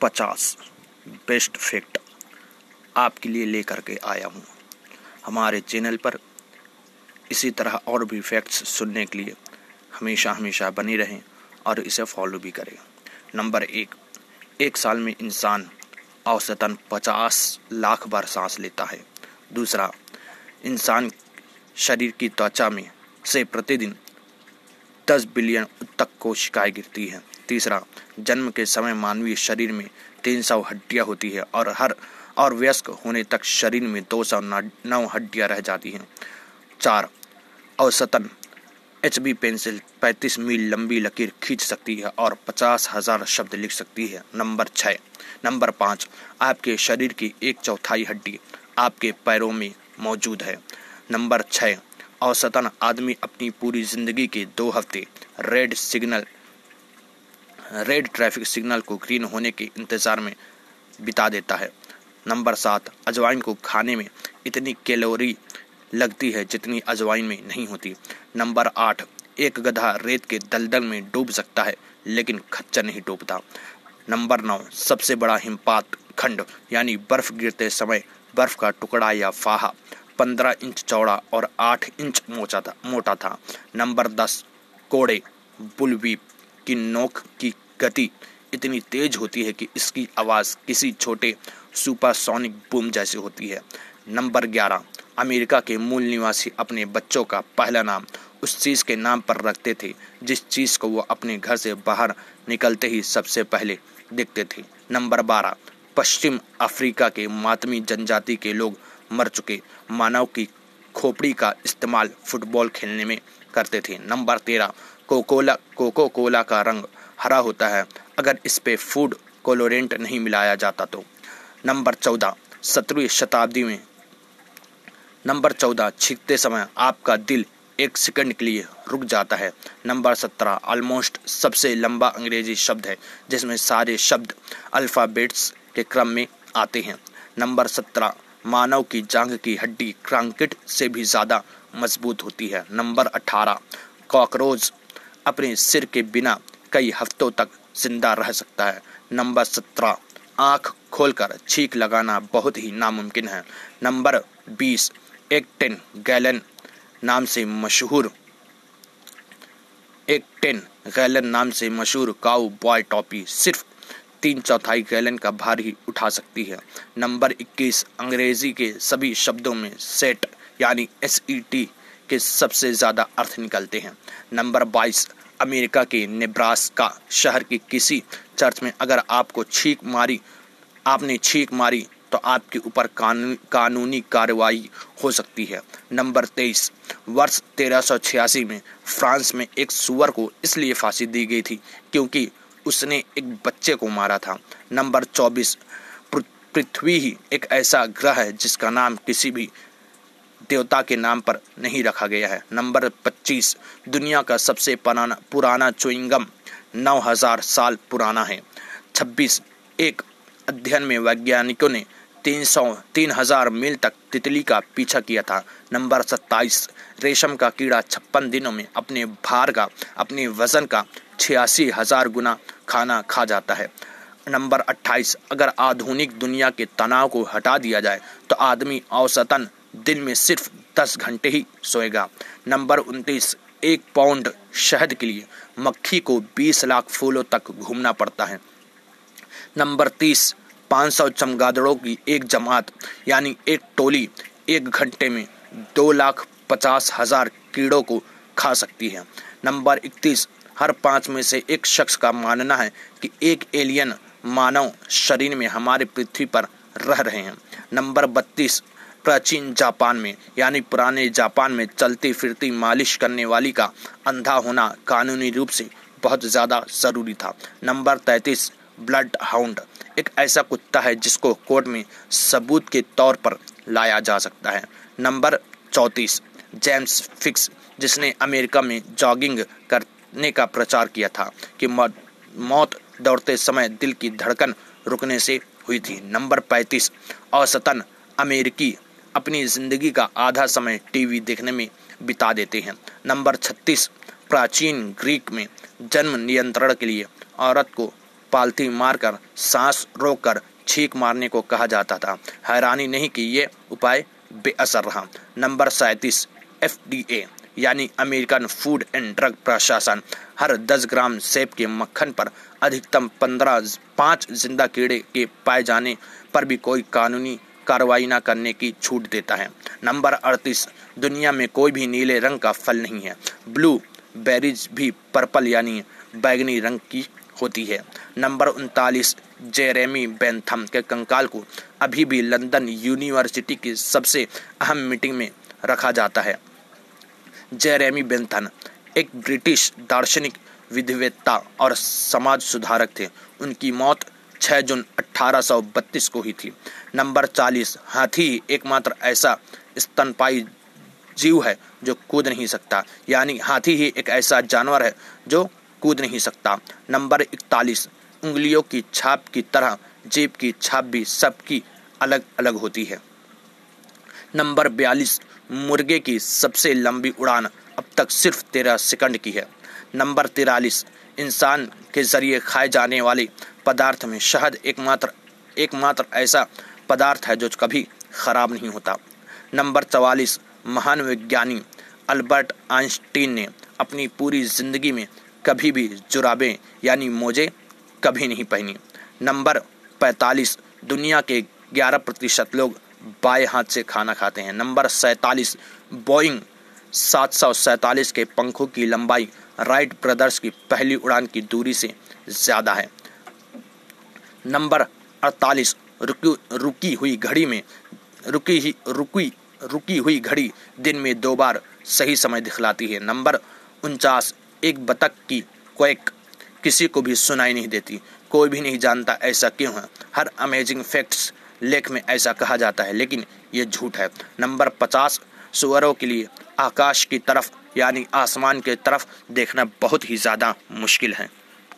पचास best fact आपके लिए लेकर के आया हूँ। हमारे चैनल पर इसी तरह और भी फैक्ट्स सुनने के लिए हमेशा हमेशा बने रहें और इसे फॉलो भी करें। नंबर एक एक साल में इंसान औसतन पचास लाख बार सांस लेता है। दूसरा, इंसान शरीर की त्वचा में से प्रतिदिन दस बिलियन तक कोशिकाएँ गिरती हैं। तीसरा, जन्म के समय मानवीय शरीर में तीन सौ हड्डियाँ होती है और हर, और वयस्क होने तक शरीर में दो सौ नौ हड्डियाँ रह जाती हैं। चार, औसतन एच बी पेंसिल पैंतीस मील लंबी लकीर खींच सकती है और पचास हज़ार शब्द लिख सकती है। नंबर छः नंबर पाँच, आपके शरीर की एक चौथाई हड्डी आपके पैरों में मौजूद है। नंबर छः औसतन आदमी अपनी पूरी ज़िंदगी के दो हफ़्ते red signal red traffic signal को ग्रीन होने के इंतज़ार में बिता देता है। नंबर सात, अजवाइन को खाने में इतनी कैलोरी लगती है जितनी अजवाइन में नहीं होती। नंबर आठ, एक गधा रेत के दलदल में डूब सकता है, लेकिन खच्चर नहीं डूबता। नंबर नौ, सबसे बड़ा हिमपात खंड, यानी बर्फ़ गिरते समय बर्फ़ का टुकड़ा या फाहा, पंद्रह इंच चौड़ा और आठ इंच मोचा था, मोटा था। नंबर दस, कोड़े बुलवीप की नोक की गति इतनी तेज होती है कि इसकी आवाज़ किसी छोटे सुपरसोनिक बूम जैसी होती है। नंबर ग्यारह, अमेरिका के मूल निवासी अपने बच्चों का पहला नाम उस चीज़ के नाम पर रखते थे, जिस चीज़ को वो अपने घर से बाहर निकलते ही सबसे पहले देखते थे। नंबर बारह, पश्चिम अफ्रीका के मातमी जनजाति के लोग मर चुके मानव की खोपड़ी का इस्तेमाल फुटबॉल खेलने में करते थे। नंबर तेरह, कोकोला कोको कोला का रंग हरा होता है, अगर इस पे फ़ूड कोलोरेंट नहीं मिलाया जाता तो। नंबर चौदह, सत्रहवीं शताब्दी में। नंबर चौदह, छींकते समय आपका दिल एक सेकंड के लिए रुक जाता है। नंबर सत्रह ऑलमोस्ट सबसे लंबा अंग्रेज़ी शब्द है, जिसमें सारे शब्द अल्फ़ाबेट्स के क्रम में आते हैं। नंबर सत्रह, मानव की जांग की हड्डी क्रांकिट से भी ज़्यादा मज़बूत होती है। नंबर अठारह, कॉकरोच अपने सिर के बिना कई हफ्तों तक ज़िंदा रह सकता है। नंबर सत्रह, आँख खोलकर छींक लगाना बहुत ही नामुमकिन है। नंबर बीस एक टेन गैलन नाम से मशहूर एक टेन गैलन नाम से मशहूर काउ बॉय टॉपी सिर्फ़ तीन चौथाई गैलन का भार ही उठा सकती है। नंबर 21 अंग्रेज़ी के सभी शब्दों में सेट यानी एस ई टी के सबसे ज़्यादा अर्थ निकलते हैं। नंबर 22 अमेरिका के नेब्रास्का शहर की किसी चर्च में अगर आपको छींक मारी, आपने छींक मारी तो आपके ऊपर कानून कानूनी कार्रवाई हो सकती है। नंबर तेईस, वर्ष तेरह में फ्रांस में एक सुअर को इसलिए फांसी दी गई थी क्योंकि उसने एक बच्चे को मारा था। नंबर चौबीस पृथ्वी ही एक ऐसा ग्रह है जिसका नाम किसी भी देवता के नाम पर नहीं रखा गया है। नंबर 25 दुनिया का सबसे पुराना पुराना चुइंगम 9000 साल पुराना है। 26 एक अध्ययन में वैज्ञानिकों ने तीन सौ तीन हज़ार मील तक तितली का पीछा किया था। नंबर सत्ताईस, रेशम का कीड़ा छप्पन दिनों में अपने भार का अपने वज़न का छियासी हज़ार गुना खाना खा जाता है। नंबर अट्ठाईस, अगर आधुनिक दुनिया के तनाव को हटा दिया जाए तो आदमी औसतन दिन में सिर्फ़ दस घंटे ही सोएगा। नंबर उनतीस, एक पाउंड शहद के लिए मक्खी को बीस लाख फूलों तक घूमना पड़ता है। नंबर तीस 500 चमगादड़ों की एक जमात, यानी एक टोली, एक घंटे में दो लाख पचास हज़ार कीड़ों को खा सकती है। नंबर इकतीस, हर पाँच में से एक शख्स का मानना है कि एक एलियन मानव शरीर में हमारे पृथ्वी पर रह रहे हैं। नंबर बत्तीस प्राचीन जापान में, यानी पुराने जापान में चलती फिरती मालिश करने वाली का अंधा होना कानूनी रूप से बहुत ज़्यादा ज़रूरी था। नंबर तैंतीस, ब्लड हाउंड। एक ऐसा कुत्ता है जिसको कोर्ट में सबूत के तौर पर लाया जा सकता है। नंबर चौंतीस, जेम्स फिक्स, जिसने अमेरिका में जॉगिंग करने का प्रचार किया था कि मौत दौड़ते समय दिल की धड़कन रुकने से हुई थी। नंबर पैंतीस औसतन अमेरिकी अपनी ज़िंदगी का आधा समय टीवी देखने में बिता देते हैं। नंबर छत्तीस, प्राचीन ग्रीक में जन्म नियंत्रण के लिए औरत को पालती मारकर, सांस रोककर छींक मारने को कहा जाता था। हैरानी नहीं कि ये उपाय बेअसर रहा। नंबर सैंतीस, एफ़ यानी अमेरिकन फ़ूड एंड ड्रग प्रशासन, हर 10 ग्राम सेब के मक्खन पर अधिकतम 15 पाँच ज़िंदा कीड़े के पाए जाने पर भी कोई कानूनी कार्रवाई न करने की छूट देता है। नंबर अड़तीस, दुनिया में कोई भी नीले रंग का फल नहीं है। ब्लू, बेरीज भी पर्पल यानी बैगनी रंग की होती है। नंबर उनतालीस, जेरेमी बेंथम के कंकाल को अभी भी लंदन यूनिवर्सिटी की सबसे अहम मीटिंग में रखा जाता है। जेरेमी बेंथन एक ब्रिटिश दार्शनिक विधिवेत्ता और समाज सुधारक थे। उनकी मौत 6 जून 1832 को ही थी। नंबर 40 हाथी एकमात्र ऐसा स्तनपाई जीव है जो कूद नहीं सकता। यानी हाथी ही एक ऐसा जानवर है जो कूद नहीं सकता। नंबर इकतालीस, उंगलियों की छाप की तरह जीप की छाप भी सबकी अलग अलग होती है। नंबर बयालीस, मुर्गे की सबसे लंबी उड़ान अब तक सिर्फ़ तेरह सेकंड की है। नंबर तिरालीस, इंसान के ज़रिए खाए जाने वाले पदार्थ में शहद एकमात्र एकमात्र ऐसा पदार्थ है जो कभी खराब नहीं होता। नंबर चवालीस, महान विज्ञानी अल्बर्ट आइंस्टीन ने अपनी पूरी ज़िंदगी में कभी भी जुराबें, यानी मोजे, कभी नहीं पहनी। नंबर पैंतालीस, दुनिया के 11 प्रतिशत लोग बाएँ हाथ से खाना खाते हैं। नंबर सैतालीस, बोइंग, सात के पंखों की लंबाई राइट ब्रदर्स की पहली उड़ान की दूरी से ज़्यादा है। नंबर अड़तालीस, रुकी रुकी हुई घड़ी में, रुकी ही, रुकी रुकी हुई घड़ी दिन में दो बार सही समय दिखलाती है। नंबर उनचास, एक बतख की क्वेक किसी को भी सुनाई नहीं देती। कोई भी नहीं जानता ऐसा क्यों है। हर अमेजिंग फैक्ट्स लेख में ऐसा कहा जाता है, लेकिन ये झूठ है। नंबर पचास, सुअरों के लिए आकाश की तरफ़, यानी आसमान की तरफ़ देखना बहुत ही ज़्यादा मुश्किल है।